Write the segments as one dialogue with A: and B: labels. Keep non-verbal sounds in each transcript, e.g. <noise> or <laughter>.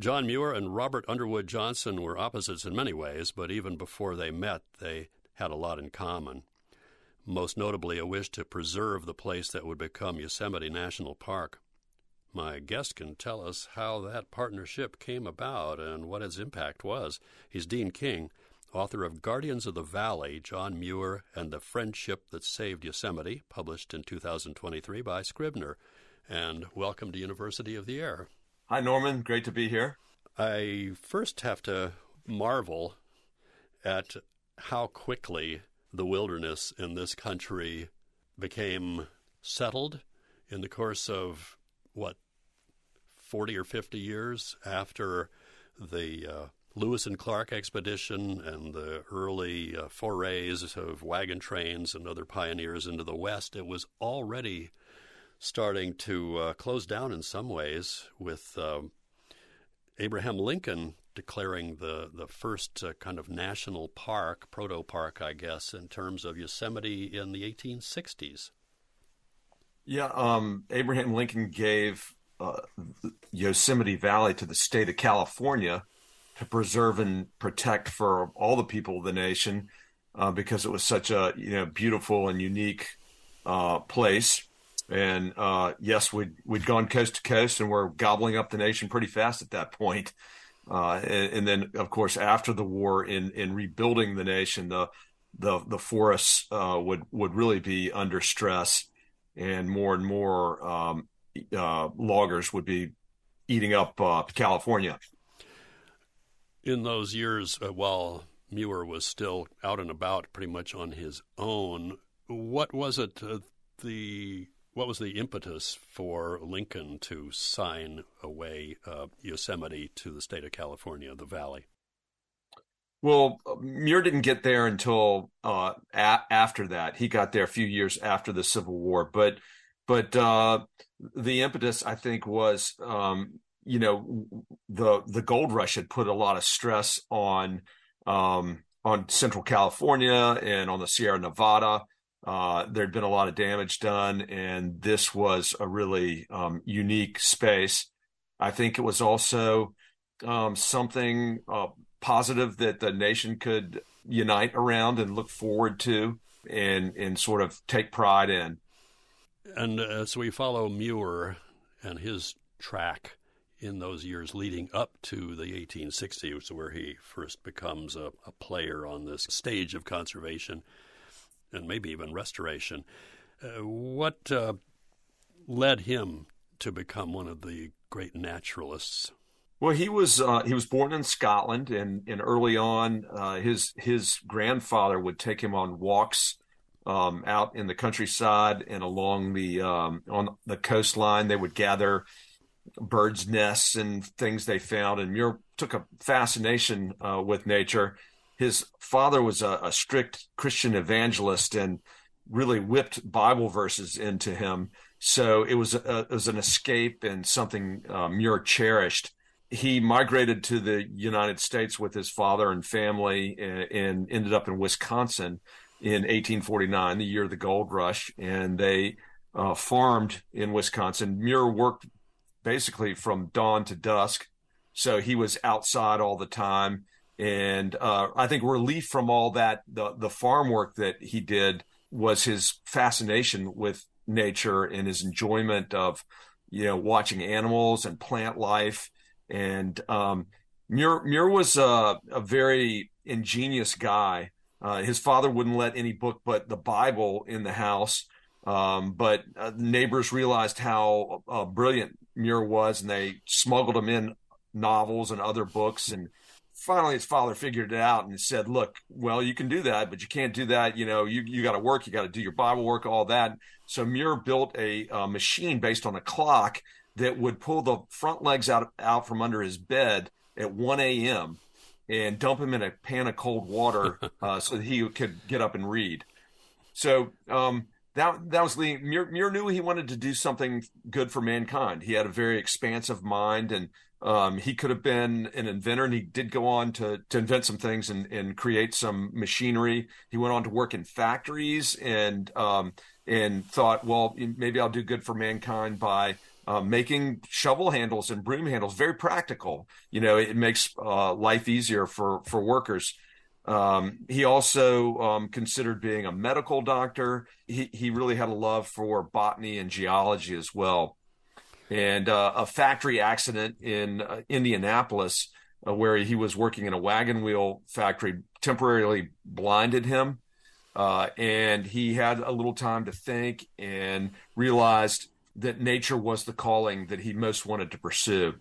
A: John Muir and Robert Underwood Johnson were opposites in many ways, but even before they met, they had a lot in common. Most notably, a wish to preserve the place that would become Yosemite National Park. My guest can tell us how that partnership came about and what its impact was. He's Dean King, author of Guardians of the Valley, John Muir and the Friendship That Saved Yosemite, published in 2023 by Scribner. And welcome to University of the Air.
B: Hi, Norman. Great to be here.
A: I first have to marvel at how quickly the wilderness in this country became settled in the course of what 40 or 50 years after the uh, Lewis and Clark expedition and the early uh, forays of wagon trains and other pioneers into the West, it was already starting to uh, close down in some ways with um, Abraham Lincoln declaring the, the first uh, kind of national park, proto park, I guess, in terms of Yosemite in the 1860s.
B: Yeah, um, Abraham Lincoln gave uh, Yosemite Valley to the state of California to preserve and protect for all the people of the nation uh, because it was such a you know beautiful and unique uh, place. And uh, yes, we'd we'd gone coast to coast, and we're gobbling up the nation pretty fast at that point. Uh, and, and, then, of course, after the war, in in rebuilding the nation, the the the forests uh, would would really be under stress, and more and more um, uh, loggers would be eating up uh, California.
A: In those years, uh, while Muir was still out and about, pretty much on his own, what was it the what was the impetus for Lincoln to sign away uh, Yosemite to the state of California, the Valley?
B: Well, Muir didn't get there until uh, a- after that. He got there a few years after the Civil War, but but uh, the impetus, I think, was um, you know the the gold rush had put a lot of stress on um, on Central California and on the Sierra Nevada. Uh, there'd been a lot of damage done, and this was a really um, unique space. I think it was also um, something uh, positive that the nation could unite around and look forward to, and and sort of take pride in.
A: And uh, so we follow Muir and his track in those years leading up to the 1860s, where he first becomes a, a player on this stage of conservation and maybe even restoration. Uh, what uh, led him to become one of the great naturalists?
B: Well, he was uh, he was born in Scotland, and and early on, uh, his his grandfather would take him on walks um, out in the countryside and along the um, on the coastline. They would gather birds' nests and things they found, and Muir took a fascination uh, with nature his father was a, a strict Christian evangelist and really whipped Bible verses into him. So it was a, it was an escape and something uh, Muir cherished. He migrated to the United States with his father and family and, ended up in Wisconsin in 1849, the year of the gold rush, and they uh, farmed in Wisconsin. Muir worked basically from dawn to dusk, so he was outside all the time and uh, I think relief from all that, the the farm work that he did was his fascination with nature and his enjoyment of, you know, watching animals and plant life. And um, Muir, Muir was a, a very ingenious guy. Uh, his father wouldn't let any book but the Bible in the house. Um, but uh, neighbors realized how uh, brilliant Muir was, and they smuggled him in novels and other books. And finally his father figured it out and said, look, well, you can do that, but you can't do that. You know, you, you got to work, you got to do your Bible work, all that. So Muir built a, a, machine based on a clock that would pull the front legs out, out from under his bed at 1 a.m. and dump him in a pan of cold water <laughs> uh, so that he could get up and read. So, um, that that was the Muir, Muir knew he wanted to do something good for mankind. He had a very expansive mind and um, he could have been an inventor, and he did go on to to invent some things and, and create some machinery. He went on to work in factories and um, and thought, well, maybe I'll do good for mankind by uh, making shovel handles and broom handles very practical. You know, it makes uh, life easier for for workers. Um, he also um, considered being a medical doctor. He he really had a love for botany and geology as well. And uh, a factory accident in uh, Indianapolis, uh, where he was working in a wagon wheel factory, temporarily blinded him. Uh, and he had a little time to think and realized that nature was the calling that he most wanted to pursue.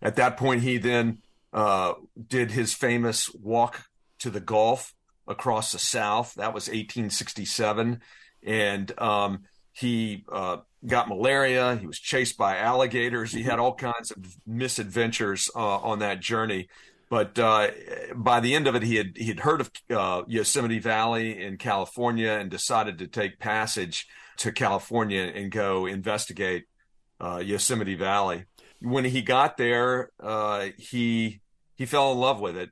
B: At that point, he then uh, did his famous walk to the Gulf across the South. That was 1867. And um, he uh, got malaria. He was chased by alligators. He had all kinds of misadventures uh, on that journey. But uh, by the end of it, he had he had heard of uh, Yosemite Valley in California and decided to take passage to California and go investigate uh, Yosemite Valley. When he got there, uh, he he fell in love with it,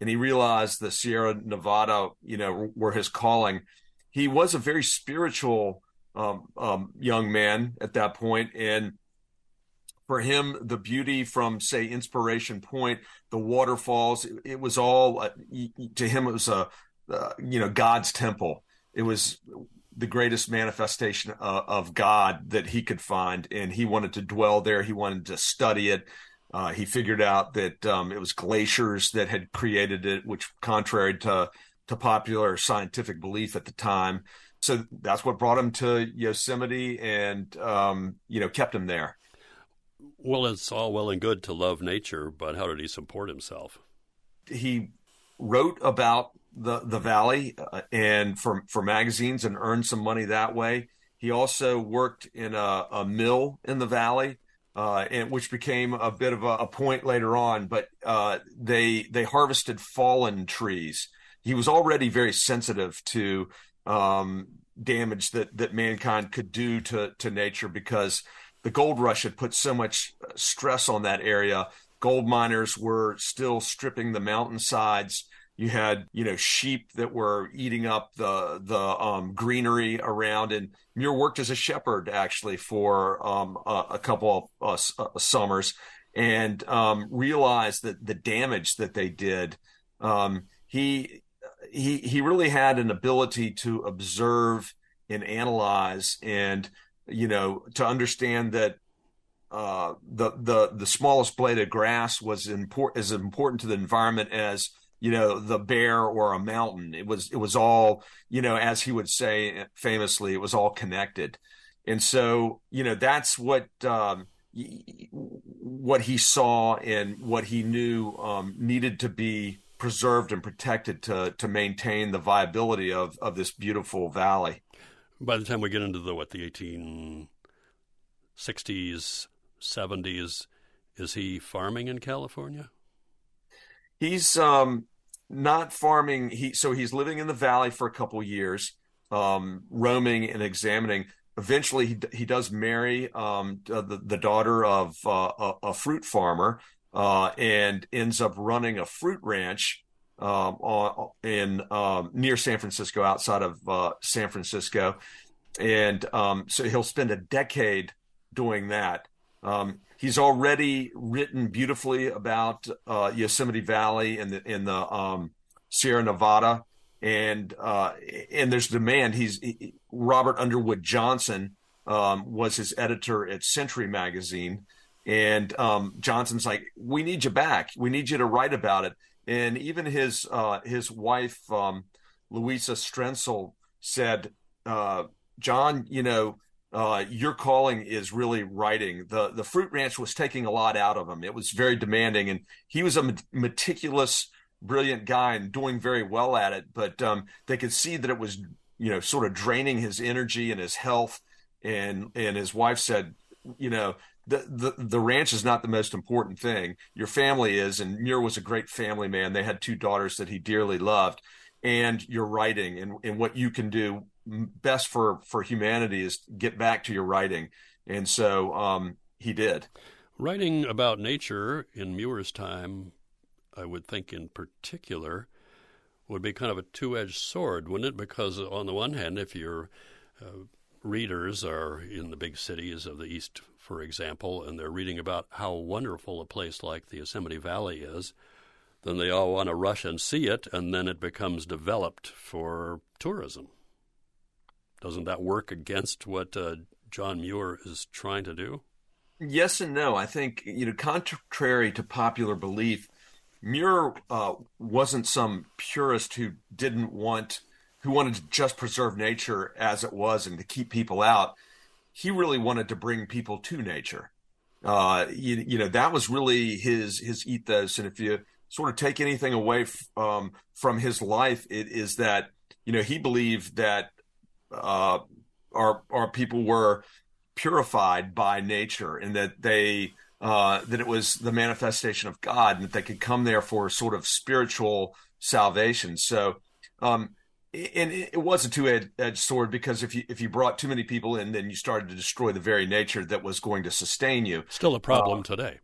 B: and he realized the Sierra Nevada, you know, were his calling. He was a very spiritual um, um, young man at that point, and for him, the beauty from say Inspiration Point, the waterfalls, it, it was all uh, to him. It was a uh, you know God's temple. It was the greatest manifestation uh, of God that he could find, and he wanted to dwell there. He wanted to study it. Uh, he figured out that um, it was glaciers that had created it, which contrary to to popular scientific belief at the time. So that's what brought him to Yosemite, and um, you know kept him there.
A: Well, it's all well and good to love nature, but how did he support himself?
B: He wrote about the the valley uh, and for for magazines and earned some money that way. He also worked in a, a mill in the valley, uh, and which became a bit of a, a point later on. But uh, they they harvested fallen trees. He was already very sensitive to um, damage that that mankind could do to to nature because the gold rush had put so much stress on that area. Gold miners were still stripping the mountainsides you had you know sheep that were eating up the the um, greenery around and muir worked as a shepherd actually for um, a, a, couple of uh, summers and um, realized that the damage that they did um, he he he really had an ability to observe and analyze and you know to understand that uh, the the the smallest blade of grass was important as important to the environment as you know the bear or a mountain. It was it was all you know as he would say famously it was all connected. And so you know that's what um, what he saw and what he knew um, needed to be preserved and protected to to maintain the viability of of this beautiful valley
A: by the time we get into the what the 1860s 70s is he farming in california
B: he's um, not farming. He so he's living in the valley for a couple years, um, roaming and examining. Eventually, he he does marry um, the the daughter of uh, a, a, fruit farmer, uh, and ends up running a fruit ranch um, in um, near San Francisco, outside of uh, San Francisco, and um, so he'll spend a decade doing that. Um, he's already written beautifully about uh, Yosemite Valley and the in the um, Sierra Nevada, and uh, and there's demand. He's he, Robert Underwood Johnson um, was his editor at Century Magazine, and um, Johnson's like, "We need you back. We need you to write about it." And even his uh, his wife um, Louisa Strentzel said, uh, "John, you know." uh, your calling is really writing. The the fruit ranch was taking a lot out of him. It was very demanding, and he was a meticulous, brilliant guy and doing very well at it. But um, they could see that it was you know sort of draining his energy and his health. And and his wife said, you know, the, the the ranch is not the most important thing. Your family is, and Muir was a great family man. They had two daughters that he dearly loved, and your writing and, and what you can do best for for humanity is get back to your writing, and so um, he did.
A: Writing about nature in Muir's time, I would think in particular, would be kind of a two-edged sword, wouldn't it? Because on the one hand, if your uh, readers are in the big cities of the East for example, and they're reading about how wonderful a place like the Yosemite Valley is, then they all want to rush and see it, and then it becomes developed for tourism. Doesn't that work against what uh, John Muir is trying to do?
B: Yes and no. I think you know, contrary to popular belief, Muir uh, wasn't some purist who didn't want, who wanted to just preserve nature as it was and to keep people out. He really wanted to bring people to nature. Uh, you, you, know, that was really his his ethos. And if you sort of take anything away f- um, from his life, it is that you know he believed that uh, our our people were purified by nature and that they uh, that it was the manifestation of God and that they could come there for sort of spiritual salvation. So, um, and it was a two-edged sword because if you if you brought too many people in, then you started to destroy the very nature that was going to sustain you.
A: Still a problem uh, today.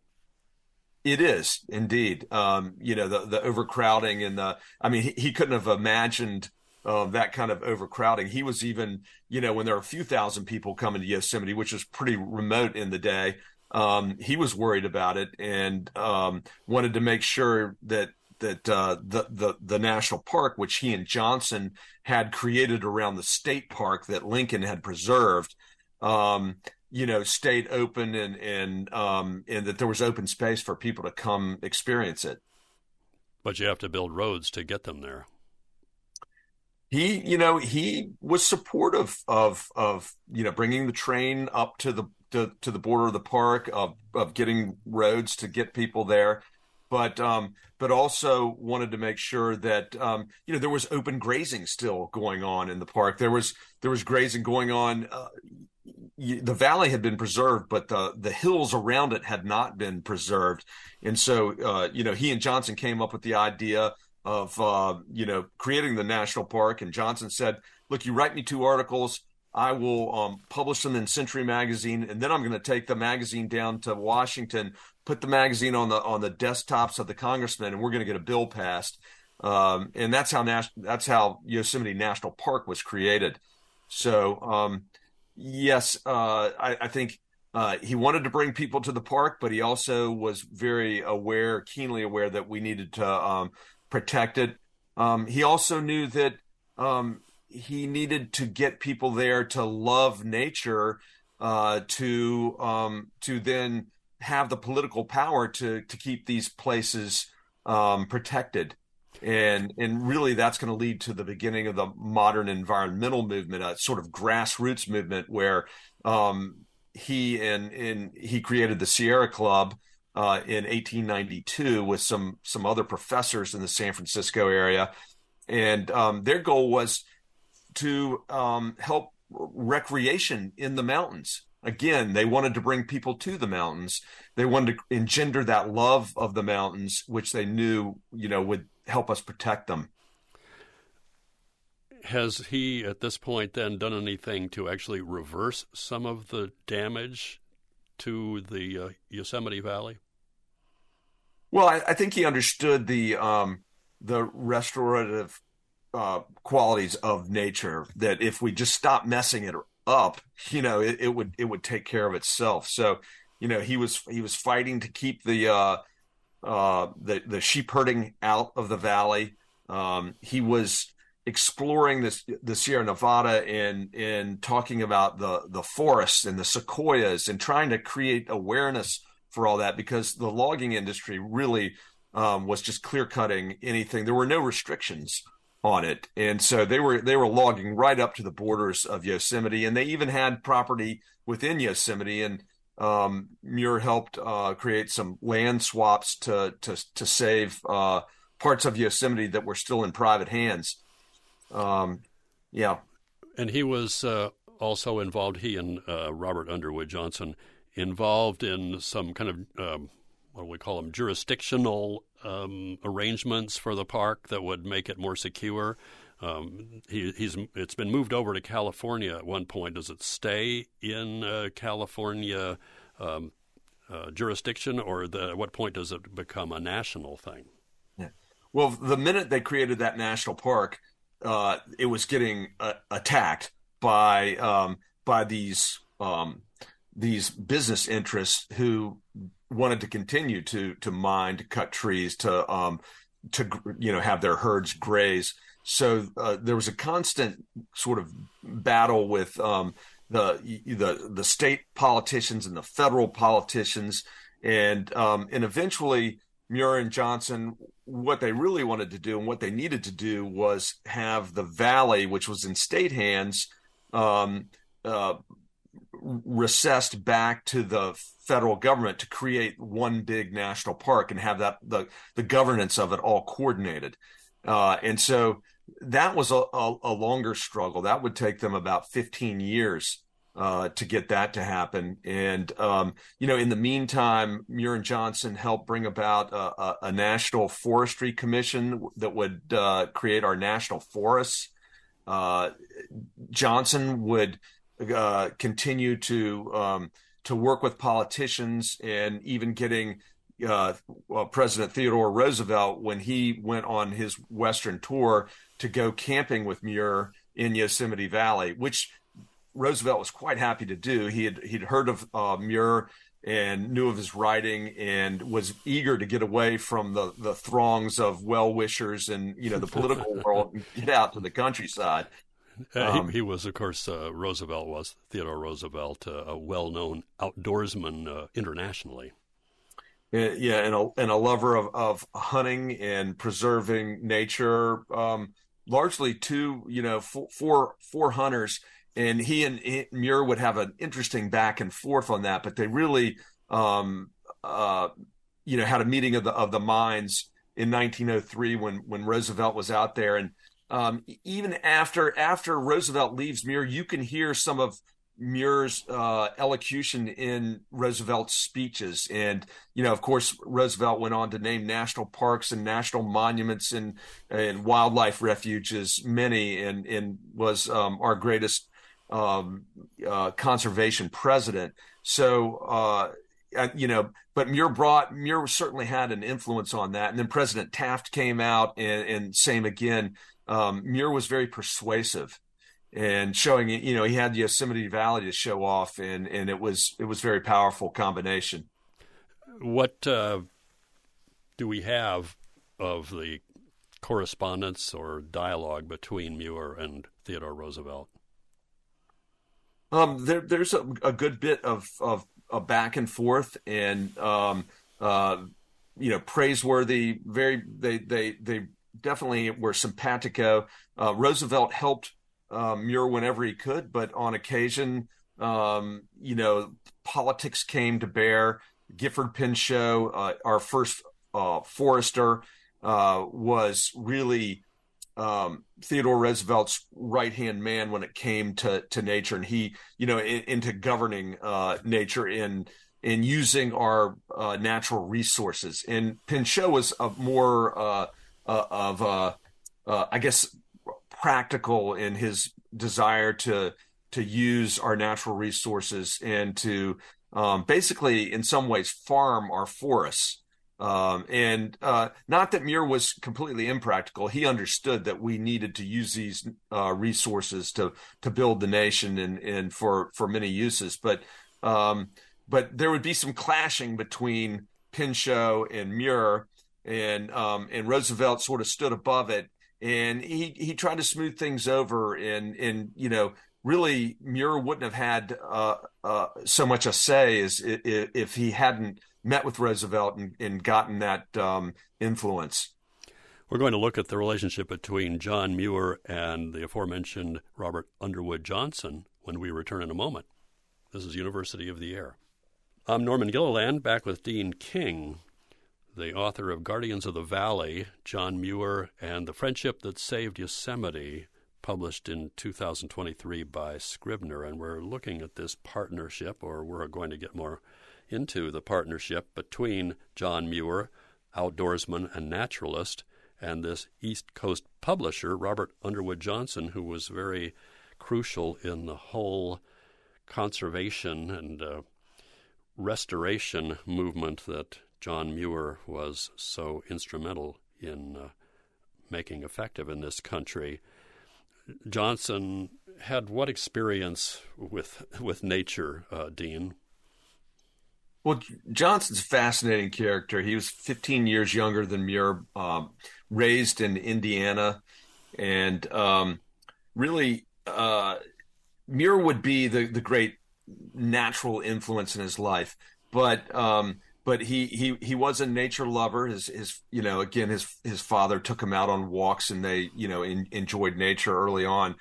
B: It is indeed. Um, you know the the overcrowding and the. I mean, he, he couldn't have imagined uh, that kind of overcrowding. He was even, you know, when there were a few thousand people coming to Yosemite, which was pretty remote in the day, um, he was worried about it and um, wanted to make sure that that uh, the, the the national park, which he and Johnson had created around the state park that Lincoln had preserved, um, you know, stayed open and and um, and that there was open space for people to come experience it.
A: But you have to build roads to get them there
B: he you know he was supportive of of you know bringing the train up to the to, to the border of the park of of getting roads to get people there but um but also wanted to make sure that um you know there was open grazing still going on in the park there was there was grazing going on uh, the valley had been preserved, but the the hills around it had not been preserved, and so uh, you know he and Johnson came up with the idea of uh, you know creating the national park. And Johnson said, "Look, you write me two articles." I will um, publish them in Century Magazine, and then I'm going to take the magazine down to Washington, put the magazine on the on the desktops of the congressmen, and we're going to get a bill passed. Um, and that's how Nas- that's how Yosemite National Park was created. So um, yes, uh, I, I, think uh, he wanted to bring people to the park, but he also was very aware, keenly aware that we needed to um, protected. Um, he also knew that um, he needed to get people there to love nature, uh, to um, to then have the political power to to keep these places um, protected. And and really, that's going to lead to the beginning of the modern environmental movement, a sort of grassroots movement where um, he and and he created the Sierra Club, uh, in 1892 with some some other professors in the San Francisco area, and um, their goal was to um, help recreation in the mountains. Again, they wanted to bring people to the mountains. They wanted to engender that love of the mountains, which they knew, you know, would help us protect them.
A: Has he, at this point, then done anything to actually reverse some of the damage to the uh, Yosemite Valley?
B: Well, I, I think he understood the um, the restorative uh, qualities of nature. That if we just stop messing it up, you know, it, it, would it would take care of itself. So, you know, he was he was fighting to keep the uh, uh, the the sheep herding out of the valley. Um, he was exploring this the Sierra Nevada and and talking about the the forests and the sequoias and trying to create awareness for all that because the logging industry really um, was just clear cutting anything. There were no restrictions on it, and so they were they were logging right up to the borders of Yosemite, and they even had property within Yosemite. And um, Muir helped uh, create some land swaps to to to save uh, parts of Yosemite that were still in private hands. Um, yeah,
A: and he was uh, also involved. He and uh, Robert Underwood Johnson involved in some kind of um, what do we call them jurisdictional um, arrangements for the park that would make it more secure. Um, he, he's it's been moved over to California at one point. Does it stay in uh, California um, uh, jurisdiction, or the, at what point does it become a national thing?
B: Yeah. Well, the minute they created that national park, uh, it was getting uh, attacked by um, by these um, these business interests who wanted to continue to to mine, to cut trees, to um, to you know have their herds graze. So uh, there was a constant sort of battle with um, the the the state politicians and the federal politicians, and um, and eventually Muir and Johnson, what they really wanted to do and what they needed to do was have the valley, which was in state hands, um, uh, recessed back to the federal government to create one big national park and have that the the governance of it all coordinated. Uh, and so that was a, a, a, longer struggle. That would take them about 15 years uh, to get that to happen. And um, you know, in the meantime, Muir and Johnson helped bring about a, a, national forestry commission that would uh, create our national forests. Uh, Johnson would uh, continue to um, to work with politicians and even getting uh, well, President Theodore Roosevelt when he went on his Western tour to go camping with Muir in Yosemite Valley, which Roosevelt was quite happy to do. He had he'd heard of uh, Muir and knew of his writing and was eager to get away from the the throngs of well wishers and you know the political <laughs> world and get out to the countryside.
A: Um, he, he, was, of course, uh, Roosevelt was Theodore Roosevelt, uh, a well-known outdoorsman uh, internationally.
B: Yeah, and a and a lover of, of hunting and preserving nature. Um, largely, two, you know, four, four, four hunters, and he and Muir would have an interesting back and forth on that. But they really, um, uh, you know, had a meeting of the of the minds in 1903 when when Roosevelt was out there and um, even after after Roosevelt leaves Muir, you can hear some of Muir's uh, elocution in Roosevelt's speeches, and you know, of course, Roosevelt went on to name national parks and national monuments and and wildlife refuges, many, and and was um, our greatest um, uh, conservation president. So. Uh, you know, but Muir brought Muir certainly had an influence on that, and then President Taft came out and, and same again um, Muir was very persuasive and showing you know he had Yosemite Valley to show off and and it was it was very powerful combination.
A: What uh, do we have of the correspondence or dialogue between Muir and Theodore Roosevelt?
B: Um, there, there's a, a, good bit of, of, a back and forth and um, uh, you know praiseworthy. Very they they they definitely were simpatico. Uh, Roosevelt helped um, Muir whenever he could, but on occasion, um, you know, politics came to bear. Gifford Pinchot, uh, our first uh, forester, uh, was really um, Theodore Roosevelt's right hand man when it came to to nature, and he, you know, in, into governing uh, nature in in using our uh, natural resources. And Pinchot was a more uh, of uh, uh, I guess practical in his desire to to use our natural resources and to um, basically in some ways farm our forests. Um, and uh, not that Muir was completely impractical. He understood that we needed to use these uh, resources to to build the nation and and for for many uses. But um, but there would be some clashing between Pinchot and Muir and um, and Roosevelt sort of stood above it, and he he tried to smooth things over, and and you know really Muir wouldn't have had uh, uh, so much a say as if, if, he hadn't met with Roosevelt and, and gotten that um, influence.
A: We're going to look at the relationship between John Muir and the aforementioned Robert Underwood Johnson when we return in a moment. This is University of the Air. I'm Norman Gilliland, back with Dean King the author of Guardians of the Valley, John Muir, and The Friendship That Saved Yosemite, published in 2023 by Scribner. And we're looking at this partnership, or we're going to get more into the partnership between John Muir, outdoorsman and naturalist, and this East Coast publisher, Robert Underwood Johnson, who was very crucial in the whole conservation and uh, restoration movement that John Muir was so instrumental in uh, making effective in this country. Johnson had what experience with with nature, uh, Dean?
B: Well, Johnson's a fascinating character. He was 15 years younger than Muir, um, raised in Indiana, and um, really, uh, Muir would be the the great natural influence in his life. But um, but he he he was a nature lover. His his you know again his his father took him out on walks, and they you know in, enjoyed nature early on.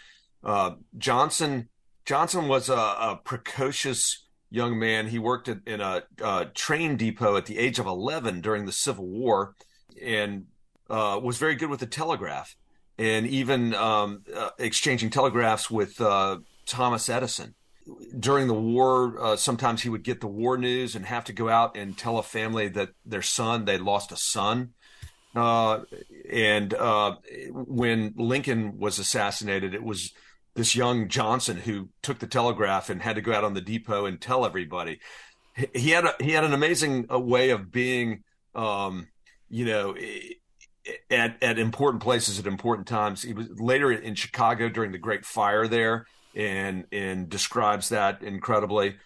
B: Uh, Johnson Johnson was a, a, precocious young man. He worked at, in a, a, train depot at the age of eleven during the Civil War, and uh, was very good with the telegraph, and even um, uh, exchanging telegraphs with uh, Thomas Edison during the war, uh, sometimes he would get the war news and have to go out and tell a family that their son they lost a son. Uh, and uh, when Lincoln was assassinated, it was this young Johnson who took the telegraph and had to go out on the depot and tell everybody. He had a, he had an amazing uh, way of being, um, you know, at at important places at important times. He was later in Chicago during the Great Fire there and and describes that incredibly.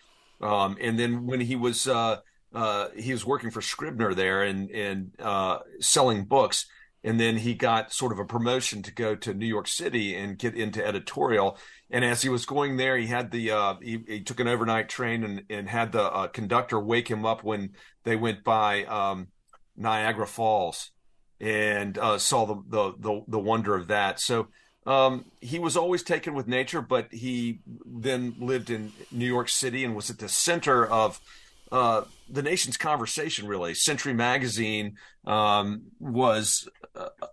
B: Um, and then when he was uh, uh, he was working for Scribner there and and uh, selling books, and then he got sort of a promotion to go to New York City and get into editorial. And as he was going there, he had the uh, he, he, took an overnight train and and had the uh, conductor wake him up when they went by um, Niagara Falls and uh, saw the, the the the wonder of that. So um, he was always taken with nature, but he then lived in New York City and was at the center of uh, the nation's conversation. Really, Century Magazine um, was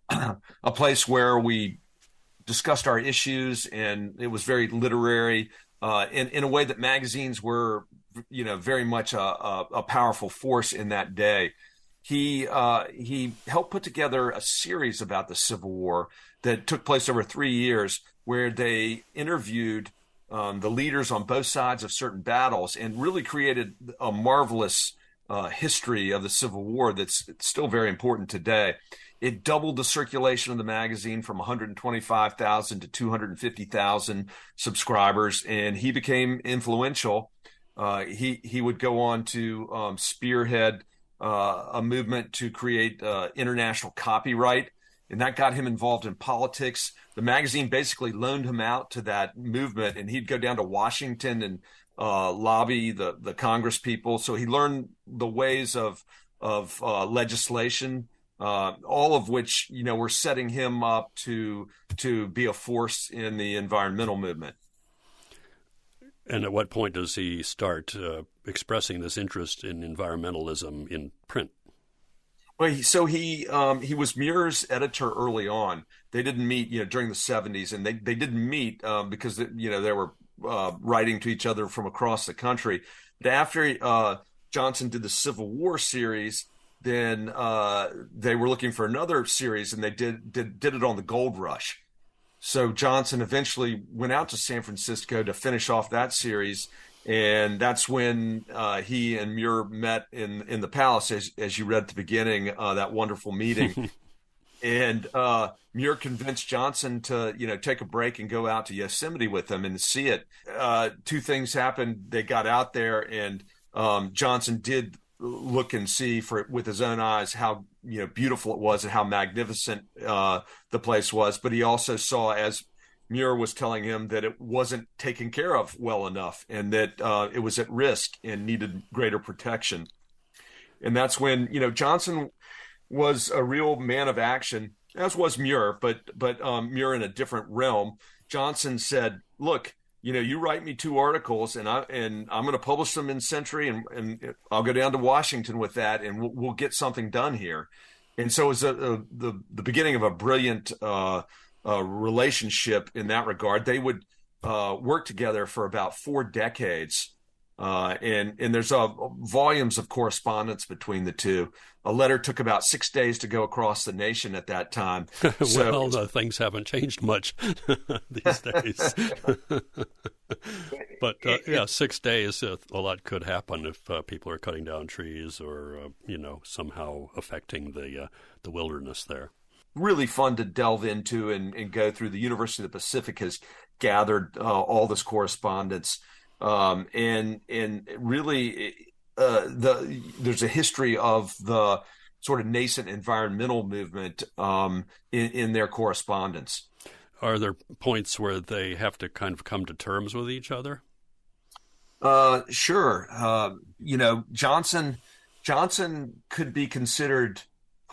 B: uh, <clears throat> a place where we discussed our issues, and it was very literary uh, in in a way that magazines were, you know, very much a, a, a powerful force in that day. He uh, he helped put together a series about the Civil War that took place over three years, where they interviewed um, the leaders on both sides of certain battles and really created a marvelous uh, history of the Civil War that's still very important today. It doubled the circulation of the magazine from 125,000 to 250,000 subscribers, and he became influential. Uh, he he would go on to um, spearhead uh, a movement to create uh, international copyright and that got him involved in politics. The magazine basically loaned him out to that movement, and he'd go down to Washington and uh, lobby the the Congress people. So he learned the ways of of uh, legislation, uh, all of which you know were setting him up to to be a force in the environmental movement.
A: And at what point does he start uh, expressing this interest in environmentalism in print?
B: Well, so he um, he was Muir's editor early on. They didn't meet, you know, during the '70s, and they they didn't meet um, because you know they were uh, writing to each other from across the country. But after uh, Johnson did the Civil War series, then uh, they were looking for another series, and they did did did it on the Gold Rush. So Johnson eventually went out to San Francisco to finish off that series, and that's when uh, he and Muir met in in the palace, as as you read at the beginning, uh, that wonderful meeting. <laughs> and uh, Muir convinced Johnson to you know take a break and go out to Yosemite with him and see it. Uh, two things happened. They got out there, and um, Johnson did look and see for with his own eyes how you know beautiful it was and how magnificent uh, the place was. But he also saw as Muir was telling him that it wasn't taken care of well enough and that uh, it was at risk and needed greater protection. And that's when you know Johnson was a real man of action, as was Muir, but but um, Muir in a different realm. Johnson said, "Look, you know, you write me two articles, and I and I'm going to publish them in Century, and and I'll go down to Washington with that, and we'll, we'll get something done here." And so it was a, a, the the beginning of a brilliant. Uh, uh, relationship in that regard. They would uh, work together for about four decades. Uh, and and there's uh, volumes of correspondence between the two. A letter took about six days to go across the nation at that time. <laughs>
A: well, so, things haven't changed much <laughs> these days. <laughs> but uh, yeah, six days, uh, a lot could happen if uh, people are cutting down trees or uh, you know somehow affecting the the wilderness there
B: really fun to delve into and, and go through. The University of the Pacific has gathered uh, all this correspondence, um, and and really, uh, the there's a history of the sort of nascent environmental movement um, in, in their correspondence.
A: Are there points where they have to kind of come to terms with each other?
B: Uh, sure. Uh, you know, Johnson Johnson could be considered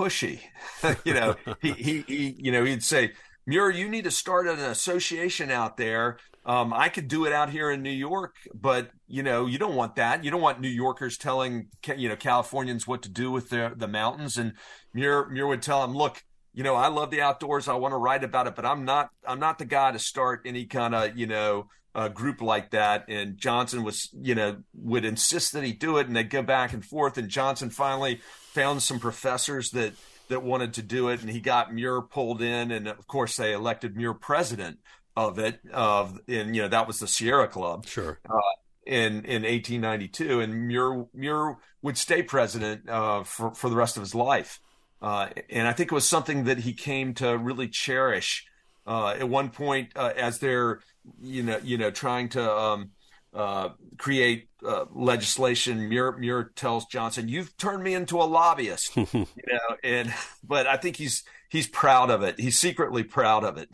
B: pushy. <laughs> you know, <laughs> he, he, he, you know, he'd say, Muir, you need to start an association out there. Um, I could do it out here in New York, but you know, you don't want that. You don't want New Yorkers telling you know Californians what to do with the the mountains. And Muir Muir would tell them, look, you know, I love the outdoors. I want to write about it, but I'm not I'm not the guy to start any kind of you know uh, group like that. And Johnson was you know would insist that he do it, and they'd go back and forth. And Johnson finally found some professors that that wanted to do it, and he got Muir pulled in, and of course they elected Muir president of it. Of and you know that was the Sierra Club.
A: Sure.
B: Uh, in in 1892, and Muir Muir would stay president uh, for for the rest of his life. Uh, and I think it was something that he came to really cherish. Uh, at one point, uh, as they're you know you know trying to um, uh, create uh, legislation. Muir, Muir tells Johnson, "You've turned me into a lobbyist," <laughs> you know. And but I think he's he's proud of it. He's secretly proud of it.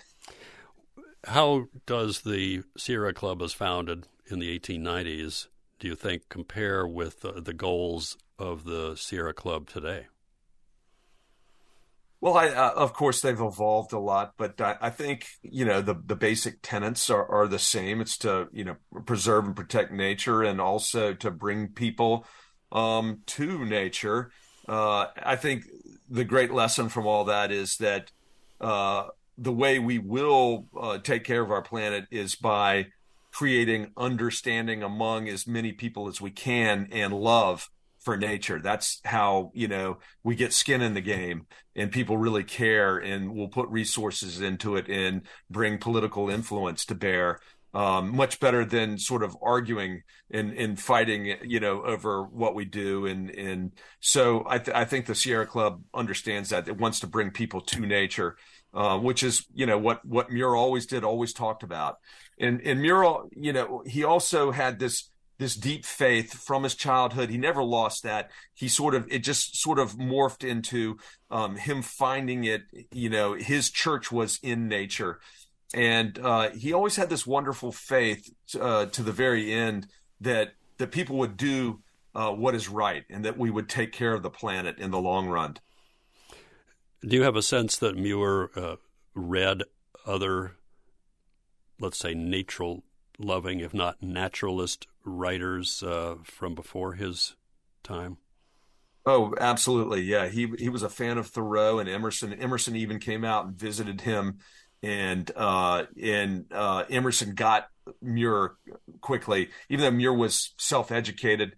A: How does the Sierra Club, as founded in the 1890s, do you think compare with uh, the goals of the Sierra Club today?
B: Well, I, uh, of course, they've evolved a lot, but I, I, think you know the the basic tenets are, are the same. It's to you know preserve and protect nature, and also to bring people um, to nature. Uh, I think the great lesson from all that is that uh, the way we will uh, take care of our planet is by creating understanding among as many people as we can and love for nature. That's how, you know, we get skin in the game and people really care and we'll put resources into it and bring political influence to bear. Um, much better than sort of arguing and, and fighting, you know, over what we do. And, and so I, th- I think the Sierra Club understands that it wants to bring people to nature, uh, which is, you know, what, what Muir always did, always talked about. And, and Muir, you know, he also had this, this deep faith from his childhood. He never lost that. He sort of it just sort of morphed into um, him finding it. You know, his church was in nature, and uh, he always had this wonderful faith uh, to the very end that that people would do uh, what is right and that we would take care of the planet in the long run.
A: Do you have a sense that Muir uh, read other, let's say, natural loving, if not naturalist, writers uh, from before his time?
B: Oh, absolutely. Yeah, he he was a fan of Thoreau and Emerson. Emerson even came out and visited him, and uh, and uh, Emerson got Muir quickly, even though Muir was self educated.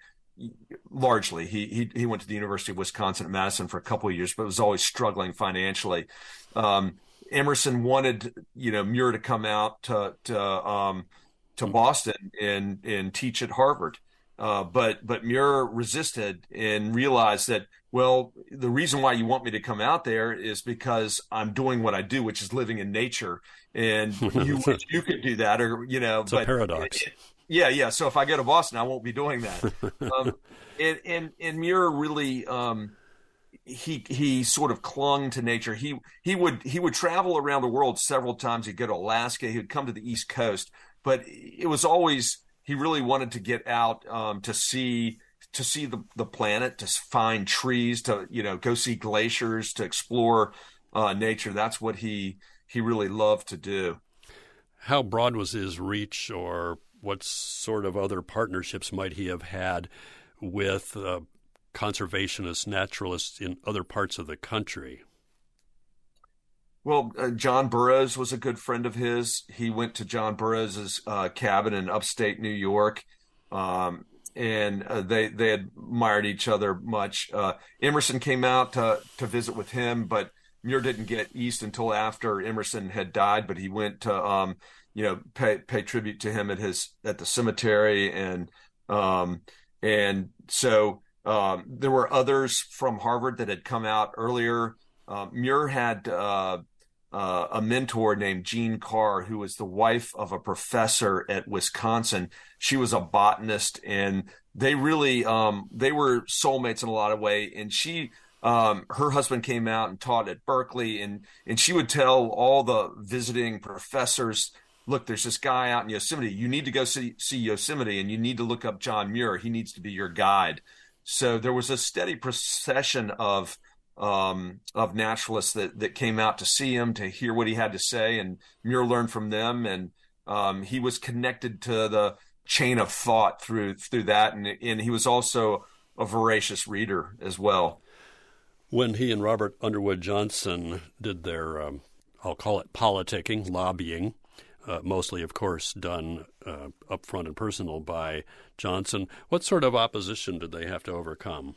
B: Largely, he, he he went to the University of Wisconsin at Madison for a couple of years, but was always struggling financially. Um, Emerson wanted you know Muir to come out to to um, to Boston and and teach at Harvard. Uh, but but Muir resisted and realized that well the reason why you want me to come out there is because I'm doing what I do, which is living in nature, and <laughs> you you could do that, or you know,
A: it's but, a paradox.
B: It, yeah, yeah. So if I go to Boston, I won't be doing that. um, <laughs> and and and Muir really. Um, he he sort of clung to nature. He he would he would travel around the world several times. He'd go to Alaska. He would come to the East Coast, but it was always he really wanted to get out um, to see to see the, the planet, to find trees, to you know go see glaciers, to explore uh, nature. That's what he he really loved to do.
A: How broad was his reach, or what sort of other partnerships might he have had with uh, conservationists, naturalists in other parts of the country?
B: Well, uh, John Burroughs was a good friend of his. He went to John Burroughs's uh, cabin in upstate New York, um, and uh, they they admired each other much. Uh, Emerson came out to to visit with him, but Muir didn't get east until after Emerson had died. But he went to um, you know pay pay tribute to him at his at the cemetery, and um, and so um, there were others from Harvard that had come out earlier. Uh, Muir had uh, uh, a mentor named Jeanne Carr, who was the wife of a professor at Wisconsin. She was a botanist, and they really um, they were soulmates in a lot of way. And she, um, her husband came out and taught at Berkeley, and and she would tell all the visiting professors. Look, there's this guy out in Yosemite. You need to go see, see Yosemite and you need to look up John Muir. He needs to be your guide. So there was a steady procession of um, of naturalists that that came out to see him to hear what he had to say, and Muir learned from them, and um, he was connected to the chain of thought through through that, and and he was also a voracious reader as well.
A: When he and Robert Underwood Johnson did their, um, I'll call it politicking, lobbying, uh, mostly, of course, done uh, upfront and personal by Johnson. What sort of opposition did they have to overcome?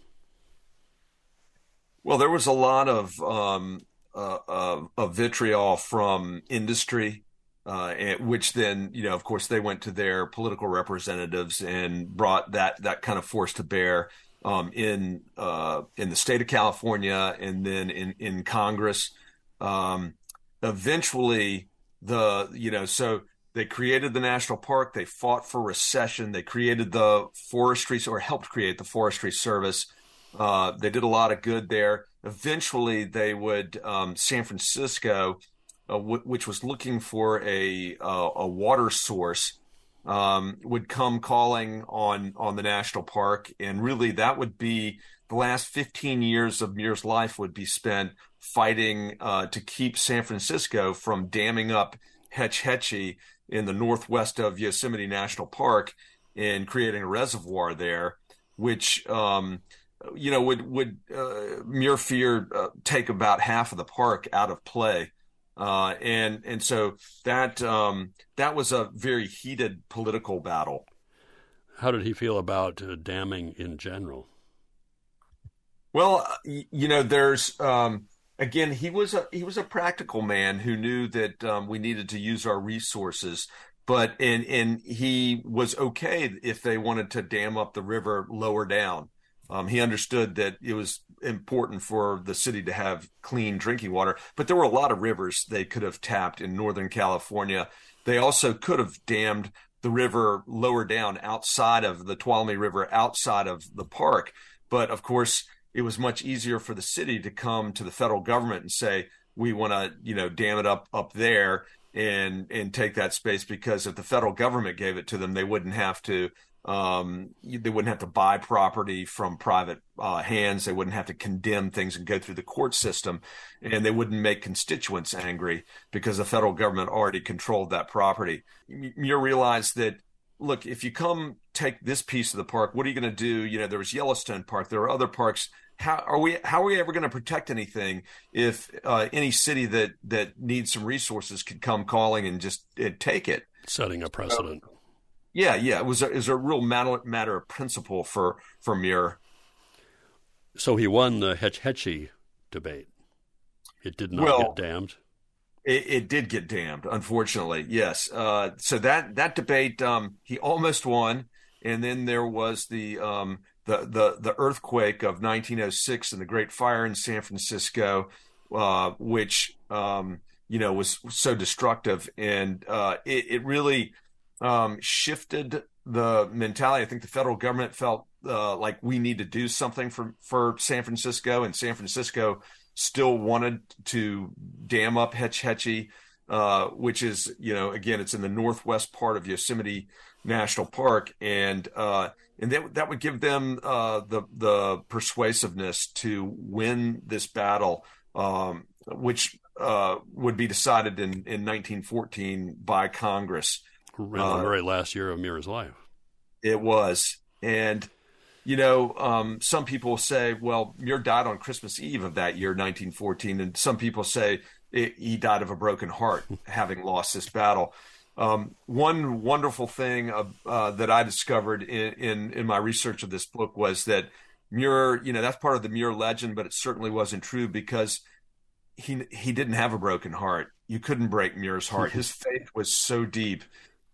B: Well, there was a lot of um, uh, uh, of vitriol from industry, uh, which then, you know, of course, they went to their political representatives and brought that that kind of force to bear um, in uh, in the state of California and then in in Congress. Um, eventually, the you know, so they created the national park. They fought for recession. They created the forestry or helped create the Forestry Service. Uh, they did a lot of good there. Eventually, they would um, San Francisco, uh, w- which was looking for a uh, a water source, um, would come calling on on the national park, and really that would be the last 15 years of Muir's life would be spent fighting uh, to keep San Francisco from damming up Hetch Hetchy in the northwest of Yosemite National Park and creating a reservoir there, which um, you know, would would uh, Muir Fear uh, take about half of the park out of play, uh, and and so that um, that was a very heated political battle.
A: How did he feel about uh, damming in general?
B: Well, uh, you know, there's um, again he was a he was a practical man who knew that um, we needed to use our resources but and and he was okay if they wanted to dam up the river lower down um, he understood that it was important for the city to have clean drinking water, but there were a lot of rivers they could have tapped in Northern California. They also could have dammed the river lower down outside of the Tuolumne River, outside of the park. But of course, it was much easier for the city to come to the federal government and say, we want to, you know, dam it up up there and and take that space because if the federal government gave it to them, they wouldn't have to um, they wouldn't have to buy property from private uh, hands. They wouldn't have to condemn things and go through the court system, and they wouldn't make constituents angry because the federal government already controlled that property. You realize that look, if you come take this piece of the park, what are you going to do? You know, there was Yellowstone Park. There are other parks. How are we? How are we ever going to protect anything if uh, any city that that needs some resources could come calling and just uh, take it?
A: Setting a precedent.
B: Yeah, yeah, it was a, it was a real matter, matter of principle for for Muir.
A: So he won the Hetch Hetchy debate. It did not
B: well,
A: get dammed.
B: It, it, did get dammed, unfortunately. Yes. Uh, so that that debate, um, he almost won, and then there was the um, the the the earthquake of 1906 and the Great Fire in San Francisco, uh, which um, you know was so destructive, and uh, it, it really um, shifted the mentality. I think the federal government felt uh, like we need to do something for for San Francisco, and San Francisco still wanted to dam up Hetch Hetchy, uh, which is you know again it's in the northwest part of Yosemite National Park, and uh, and that that would give them uh, the the persuasiveness to win this battle, um, which uh, would be decided in in 1914 by Congress
A: in the uh, very last year of Muir's life.
B: It was, and you know, um, some people say, well, Muir died on Christmas Eve of that year, 1914, and some people say it, he died of a broken heart, <laughs> having lost this battle. Um, one wonderful thing uh, that I discovered in, in, in my research of this book was that Muir, you know, that's part of the Muir legend, but it certainly wasn't true because he he didn't have a broken heart. You couldn't break Muir's heart. <laughs> His faith was so deep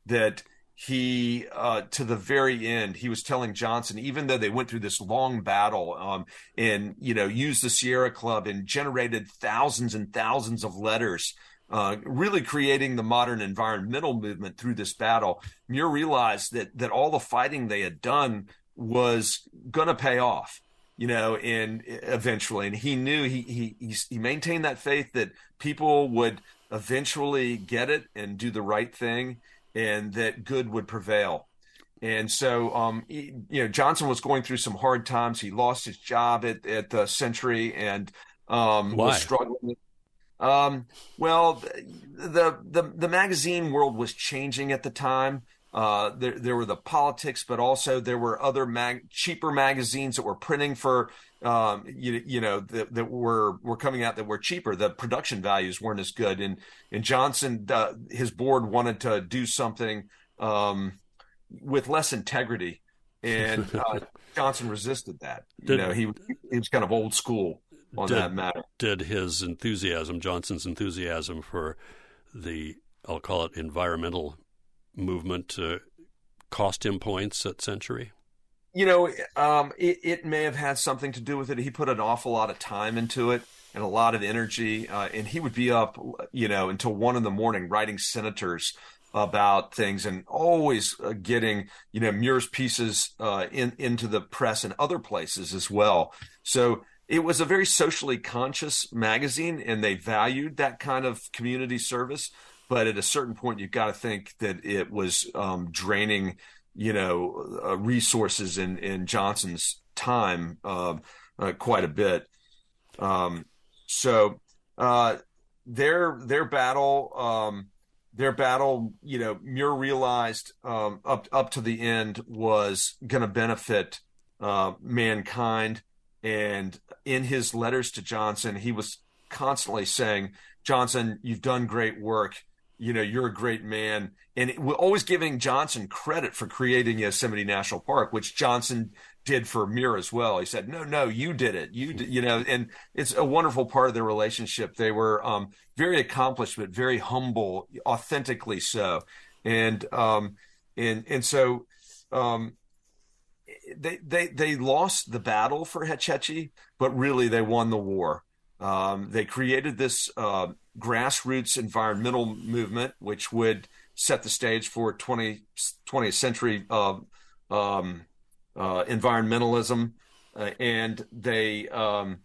B: that he uh, to the very end he was telling johnson even though they went through this long battle um, and you know used the sierra club and generated thousands and thousands of letters uh, really creating the modern environmental movement through this battle muir realized that that all the fighting they had done was going to pay off you know and eventually. And he knew he, he he maintained that faith that people would eventually get it and do the right thing and that good would prevail. And so, um, he, you know, Johnson was going through some hard times. He lost his job at, at the Century and um, was struggling. Um, well, the, the the magazine world was changing at the time. Uh, there, there were the politics, but also there were other mag- cheaper magazines that were printing for um, you, you know that, that were were coming out that were cheaper. The production values weren't as good, and and Johnson uh, his board wanted to do something um, with less integrity, and uh, <laughs> Johnson resisted that. You know, he he was kind of old school on
A: did,
B: that matter.
A: Did his enthusiasm, Johnson's enthusiasm for the I'll call it environmental movement, uh, cost him points at Century?
B: You know, um, it, it, may have had something to do with it. He put an awful lot of time into it and a lot of energy, uh, and he would be up, you know, until one in the morning writing senators about things and always uh, getting, you know, Muir's pieces uh, in into the press and other places as well. So it was a very socially conscious magazine, and they valued that kind of community service. But at a certain point, you've got to think that it was um, draining you know, uh, resources in, in Johnson's time uh, uh, quite a bit. Um, so uh, their their battle, um, their battle, you know, Muir realized um, up up to the end was going to benefit uh, mankind. And in his letters to Johnson, he was constantly saying, "Johnson, you've done great work you know, you're a great man. And we're always giving Johnson credit for creating Yosemite National Park, which Johnson did for Muir as well. He said, no, no, you did it. You, did, you know, and it's a wonderful part of their relationship. They were um, very accomplished, but very humble, authentically so. And, um, and, and so, um, they, they, they lost the battle for Hetch Hetchy, but really they won the war. Um, they created this uh, grassroots environmental movement, which would set the stage for 20, 20th century uh, um, uh, environmentalism. Uh, and they um,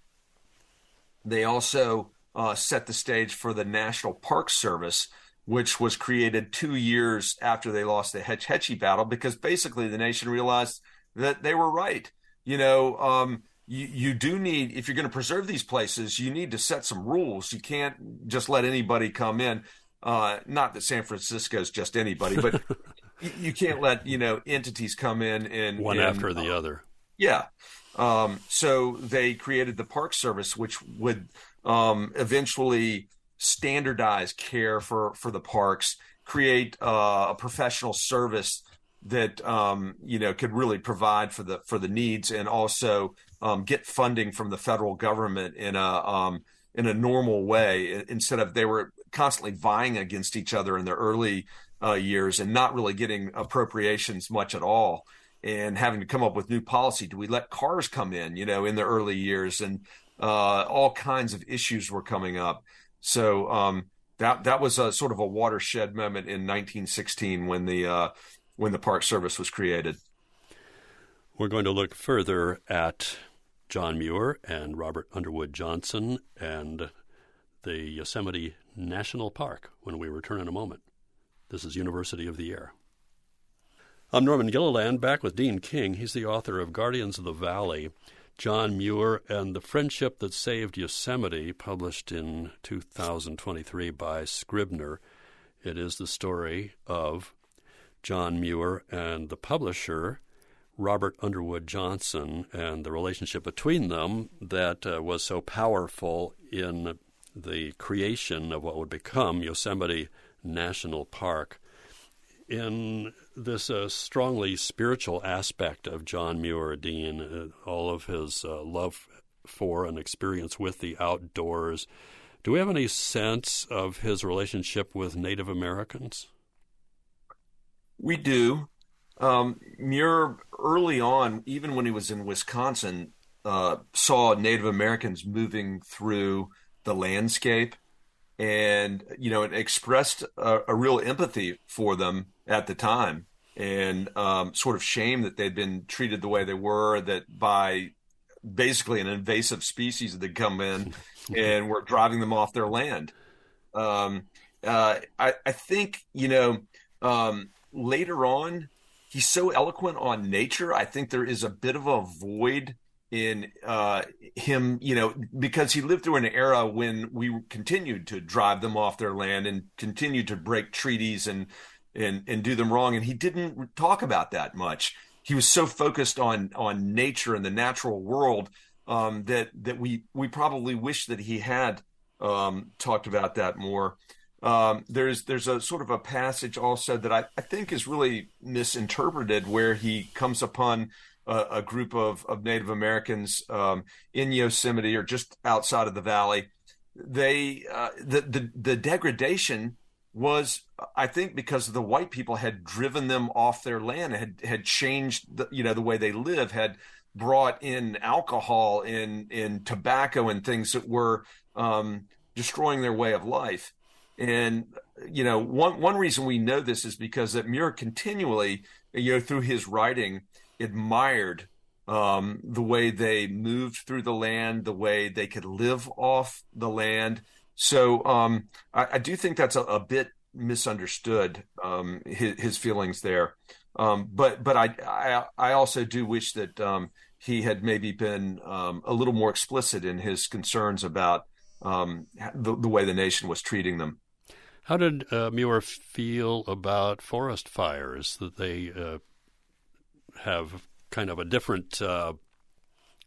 B: they also uh, set the stage for the National Park Service, which was created two years after they lost the Hetch Hetchy battle, because basically the nation realized that they were right. You know, um, you, you do need if you're going to preserve these places you need to set some rules. You can't just let anybody come in. Uh, not that san francisco is just anybody but <laughs> you, you, can't let you know entities come in and
A: one
B: and,
A: after the
B: uh,
A: other.
B: Yeah. Um, so they created the park service which would um, eventually standardize care for for the parks create uh, a professional service that um, you know could really provide for the for the needs and also um, get funding from the federal government in a um, in a normal way instead of they were constantly vying against each other in the early uh, years and not really getting appropriations much at all and having to come up with new policy. Do we let cars come in? You know, in the early years and uh, all kinds of issues were coming up. So um, that that was a sort of a watershed moment in 1916 when the uh, when the Park Service was created.
A: We're going to look further at John Muir and Robert Underwood Johnson and the Yosemite National Park when we return in a moment. This is University of the Air. I'm Norman Gilliland, back with Dean King. He's the author of Guardians of the Valley, John Muir, and The Friendship That Saved Yosemite, published in 2023 by Scribner. It is the story of John Muir and the publisher, Robert Underwood Johnson and the relationship between them that uh, was so powerful in the creation of what would become Yosemite National Park. In this uh, strongly spiritual aspect of John Muir Dean, uh, all of his uh, love for and experience with the outdoors, do we have any sense of his relationship with Native Americans?
B: We do. Um, Muir early on, even when he was in Wisconsin, uh, saw Native Americans moving through the landscape, and you know, it expressed a, a real empathy for them at the time, and um, sort of shame that they'd been treated the way they were, that by basically an invasive species that come in <laughs> and were driving them off their land. Um, uh, I, I, think you know um, later on he's so eloquent on nature. I think there is a bit of a void in uh, him, you know, because he lived through an era when we continued to drive them off their land and continued to break treaties and and and do them wrong, and he didn't talk about that much. He was so focused on on nature and the natural world um, that that we we probably wish that he had um, talked about that more. Um, there's there's a sort of a passage also that I, I think is really misinterpreted where he comes upon a, a group of, of Native Americans um, in Yosemite or just outside of the valley. They uh, the, the the degradation was I think because the white people had driven them off their land, had had changed the, you know the way they live, had brought in alcohol and in tobacco and things that were um, destroying their way of life. And you know, one one reason we know this is because that Muir continually, you know, through his writing, admired um, the way they moved through the land, the way they could live off the land. So um, I, I, do think that's a, a bit misunderstood um, his, his, feelings there. Um, but but I, I, I also do wish that um, he had maybe been um, a little more explicit in his concerns about the, the way the nation was treating them.
A: How did uh, Muir feel about forest fires that they uh, have kind of a different uh,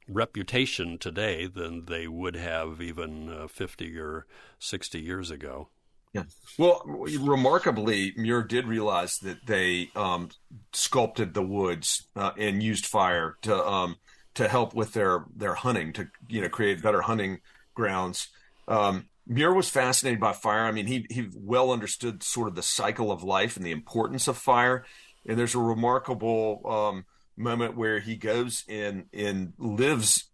A: reputation today than they would have even uh, 50 or 60 years ago?
B: Yeah. Well, remarkably, Muir did realize that they um, sculpted the woods uh, and used fire to um, to help with their their hunting to you know create better hunting grounds. Um, Muir was fascinated by fire. I mean, he he well understood sort of the cycle of life and the importance of fire. And there's a remarkable um, moment where he goes in and lives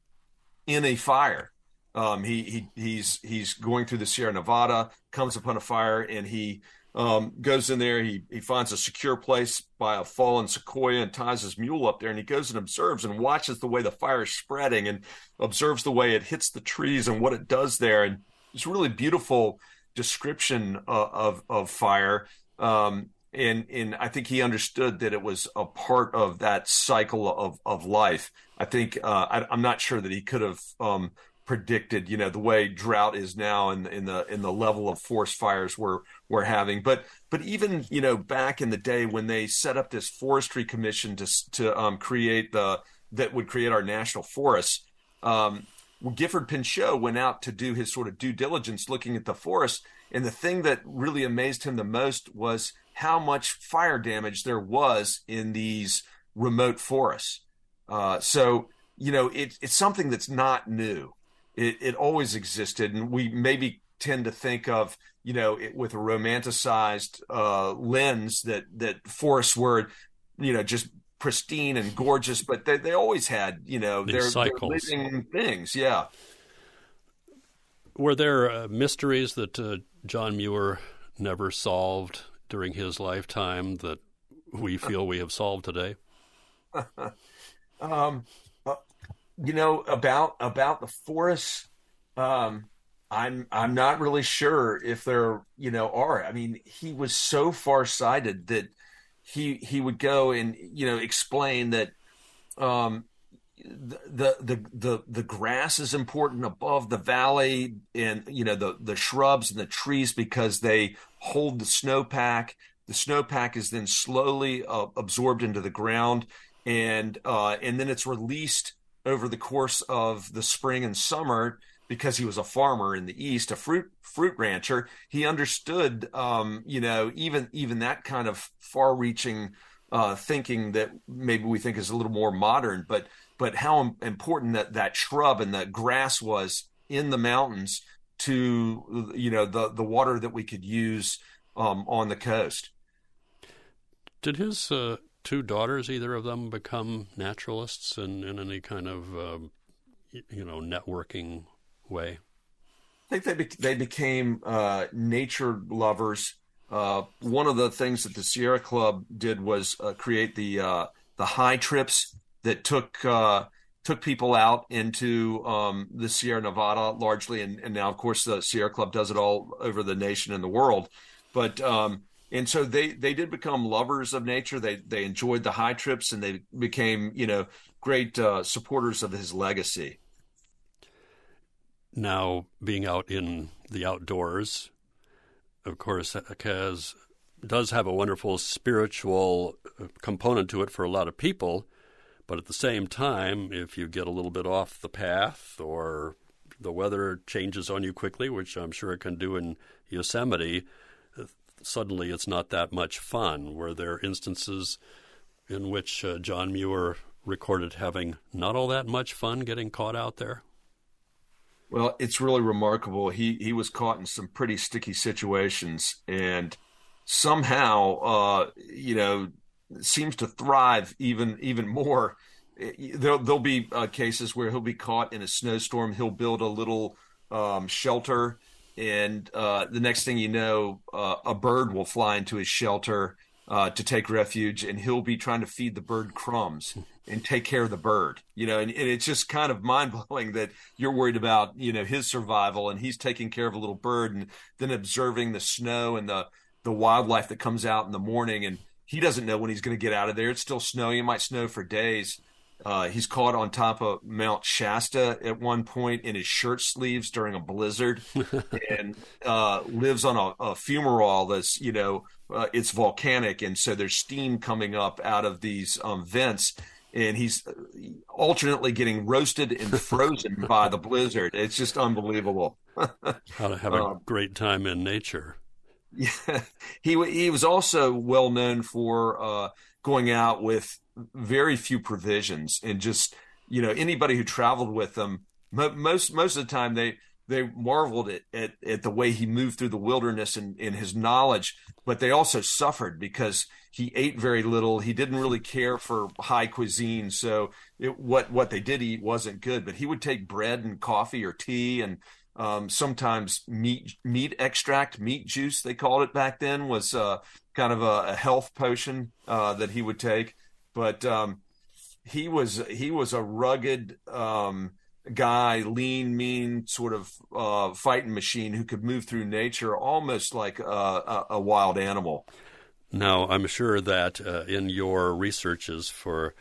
B: in a fire. Um, he he he's he's going through the Sierra Nevada, comes upon a fire, and he um, goes in there. He he finds a secure place by a fallen sequoia and ties his mule up there. And he goes and observes and watches the way the fire is spreading and observes the way it hits the trees and what it does there. And it's a really beautiful description of of, of fire. Um, and and I think he understood that it was a part of that cycle of of life. I think uh, I, am not sure that he could have um, predicted, you know, the way drought is now and in, in the in the level of forest fires we're we're having. But but even you know back in the day when they set up this forestry commission to to um, create the that would create our national forests. Um, Gifford Pinchot went out to do his sort of due diligence looking at the forest. And the thing that really amazed him the most was how much fire damage there was in these remote forests. Uh, so, you know, it, it's something that's not new. It, it, always existed. And we maybe tend to think of, you know, it, with a romanticized uh, lens that, that forests were, you know, just pristine and gorgeous, but they, they always had, you know, their, their living things. Yeah.
A: Were there uh, mysteries that uh, John Muir never solved during his lifetime that we <laughs> feel we have solved today? <laughs>
B: um, uh, you know about about the forests. Um, I'm I'm not really sure if there you know are. I mean, he was so far sighted that he he would go and you know explain that um, the the the the grass is important above the valley and you know the the shrubs and the trees because they hold the snowpack. The snowpack is then slowly uh, absorbed into the ground and uh, and then it's released over the course of the spring and summer because he was a farmer in the east a fruit fruit rancher he understood um, you know even even that kind of far reaching uh, thinking that maybe we think is a little more modern but but how important that that shrub and that grass was in the mountains to you know the the water that we could use um, on the coast.
A: Did his uh, two daughters, either of them, become naturalists in, in any kind of um, you know networking way?
B: I think they be- they became uh, nature lovers. Uh, one of the things that the Sierra Club did was uh, create the uh, the high trips that took uh, took people out into um, the Sierra Nevada largely, and, and, now of course the Sierra Club does it all over the nation and the world. But um, and so they they did become lovers of nature. They they enjoyed the high trips, and they became you know great uh, supporters of his legacy.
A: Now, being out in the outdoors, of course, has does have a wonderful spiritual uh, component to it for a lot of people. But at the same time, if you get a little bit off the path or the weather changes on you quickly, which I'm sure it can do in Yosemite, suddenly it's not that much fun. Were there instances in which uh, John Muir recorded having not all that much fun getting caught out there?
B: Well, it's really remarkable. He he was caught in some pretty sticky situations, and somehow, uh, you know, seems to thrive even even more. There'll, there'll be uh, cases where he'll be caught in a snowstorm. He'll build a little um, shelter and uh, the next thing you know, uh, a bird will fly into his shelter uh, to take refuge, and he'll be trying to feed the bird crumbs and take care of the bird. You know, and, and it's just kind of <laughs> mind blowing that you're worried about you know his survival, and he's taking care of a little bird, and then observing the snow and the the wildlife that comes out in the morning, and he doesn't know when he's going to get out of there. It's still snowing; it might snow for days uh, he's caught on top of Mount Shasta at one point in his shirt sleeves during a blizzard, <laughs> and uh, lives on a, a fumarole that's you know uh, it's volcanic, and so there's steam coming up out of these um, vents, and he's uh, alternately getting roasted and frozen <laughs> by the blizzard. It's just unbelievable. <laughs>
A: How to have a um, great time in nature. <laughs>
B: Yeah, he he was also well known for uh, going out with very few provisions and just you know anybody who traveled with them most most of the time they they marveled at, at, at the way he moved through the wilderness and, in his knowledge, but they also suffered because he ate very little. He didn't really care for high cuisine, so it, what what they did eat wasn't good. But he would take bread and coffee or tea, and um, sometimes meat meat extract, meat juice they called it back then was uh, kind of a, a health potion uh, that he would take but um, he was he was a rugged um, guy, lean, mean, sort of uh, fighting machine who could move through nature almost like a, a, wild animal.
A: Now, I'm sure that uh, in your researches for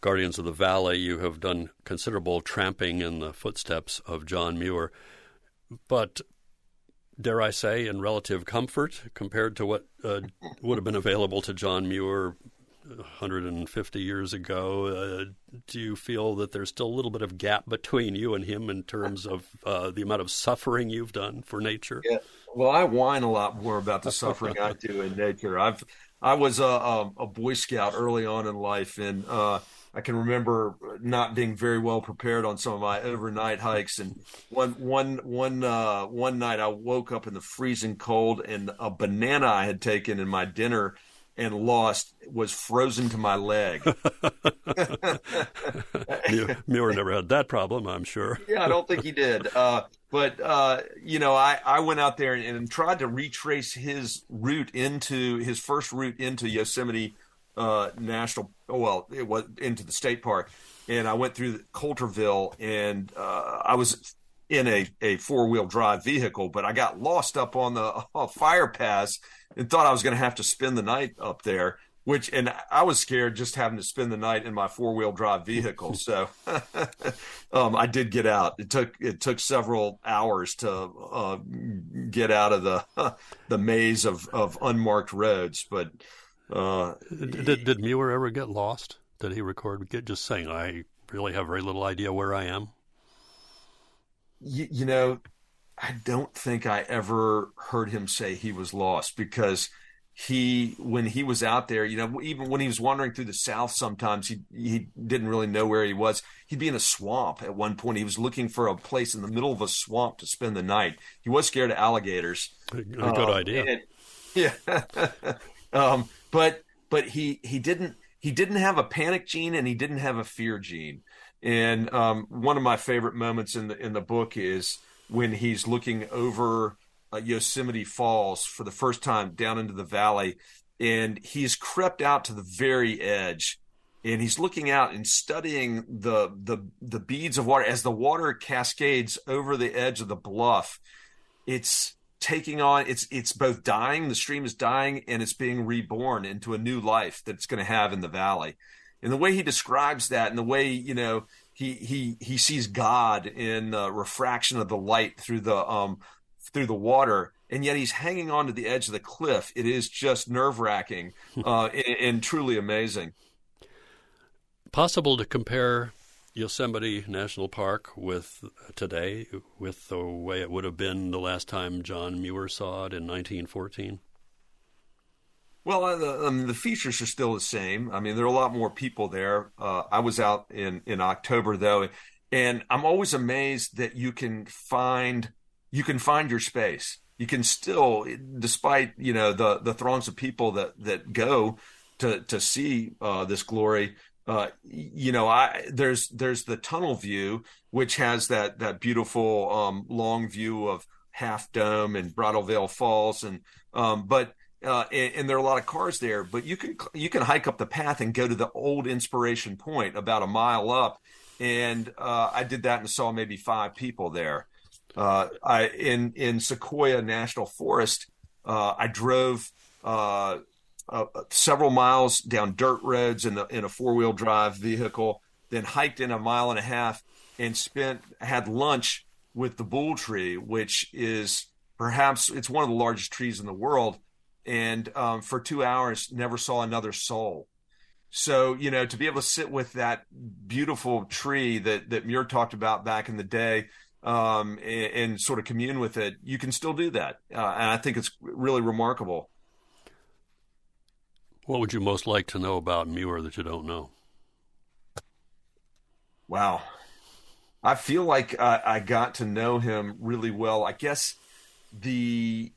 A: Guardians of the Valley, you have done considerable tramping in the footsteps of John Muir, but dare I say, in relative comfort compared to what uh, would have been available to John Muir 150 years ago. Uh, do you feel that there's still a little bit of gap between you and him in terms of uh, the amount of suffering you've done for nature?
B: Yeah. Well, I whine a lot more about the suffering I <laughs> do in nature. I've I was a, a, a Boy Scout early on in life, and uh, I can remember not being very well prepared on some of my overnight hikes. And one one one uh, one night, I woke up in the freezing cold, and a banana I had taken in my dinner and lost was frozen to my leg. <laughs>
A: Muir never had that problem, I'm sure.
B: yeah, I don't think he did. Uh, but uh, you know, I, I went out there and, and, tried to retrace his route into his first route into Yosemite uh, National. Well, it was into the state park, and I went through Coulterville, and uh, I was in a, a four wheel drive vehicle, but I got lost up on the <laughs> uh, fire pass and thought I was going to have to spend the night up there. Which and I was scared just having to spend the night in my four wheel drive vehicle. <laughs> So <laughs> um, I did get out. It took it took several hours to uh, get out of the the maze of, of unmarked roads. But uh,
A: did, did Muir ever get lost? Did he record? get Just saying, I really have very little idea where I am
B: you, you know, I don't think I ever heard him say he was lost because he when he was out there you know even when he was wandering through the south sometimes he he didn't really know where he was. He'd be in a swamp at one point. He was looking for a place in the middle of a swamp to spend the night. He was scared of alligators.
A: A good uh, idea.
B: and, <laughs> yeah. Um, but but he he didn't he didn't have a panic gene and he didn't have a fear gene. And um, one of my favorite moments in the in the book is when he's looking over uh, Yosemite Falls for the first time down into the valley, and he's crept out to the very edge, and he's looking out and studying the the the beads of water as the water cascades over the edge of the bluff. It's taking on it's it's both dying the stream is dying and it's being reborn into a new life that it's going to have in the valley and the way he describes that and the way you know he he he sees god in the refraction of the light through the um through the water and yet he's hanging on to the edge of the cliff it is just nerve-wracking <laughs> uh, and, and truly amazing
A: possible to compare Yosemite National Park with today, with the way it would have been the last time John Muir saw it in 1914?
B: Well, uh, the, um, the features are still the same. I mean, there are a lot more people there. Uh, I was out in in October though, and I'm always amazed that you can find you can find your space. You can still, despite you know the the throngs of people that that go to to see uh, this glory, uh, you know, I there's there's the tunnel view, which has that that beautiful um, long view of Half Dome and Veil Falls, and um, but uh, and, and, there are a lot of cars there. But you can you can hike up the path and go to the old Inspiration Point about a mile up, and uh, I did that and saw maybe five people there. Uh, I in in Sequoia National Forest, uh, I drove uh, uh, several miles down dirt roads in, the, in a four wheel drive vehicle, then hiked in a mile and a half and spent had lunch with the Boole Tree, which is perhaps it's one of the largest trees in the world, and um, for two hours never saw another soul. So you know to be able to sit with that beautiful tree that that Muir talked about back in the day. Um, and, and, sort of commune with it, you can still do that, uh, and I think it's really remarkable.
A: What would you most like to know about Muir that you don't know?
B: Wow. I feel like I, I got to know him really well. I guess the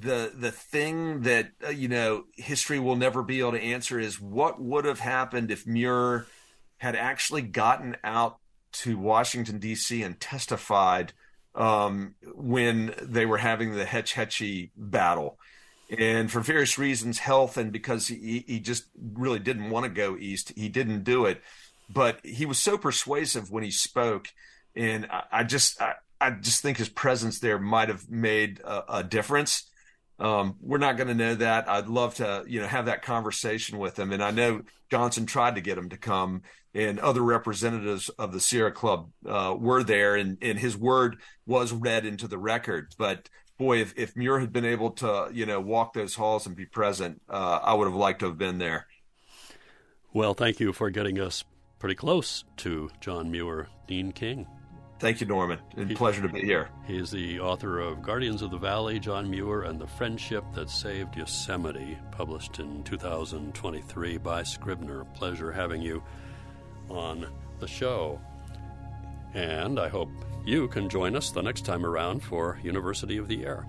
B: the the thing that uh, you know history will never be able to answer is what would have happened if Muir had actually gotten out to Washington D.C. and testified um, when they were having the Hetch Hetchy battle and for various reasons, health and because he, he just really didn't want to go east, he didn't do it. But he was so persuasive when he spoke, and I, I just I, I, just think his presence there might have made a, a difference. Um, we're not going to know that. I'd love to, you know, have that conversation with him. And I know Johnson tried to get him to come, and other representatives of the Sierra Club uh, were there, and, and his word was read into the record. But boy, if, if Muir had been able to, you know, walk those halls and be present, uh, I would have liked to have been there.
A: Well, thank you for getting us pretty close to John Muir, Dean King.
B: Thank you, Norman. It's a pleasure to be here.
A: He is the author of Guardians of the Valley, John Muir, and The Friendship That Saved Yosemite, published in 2023 by Scribner. Pleasure having you on the show. And I hope you can join us the next time around for University of the Air.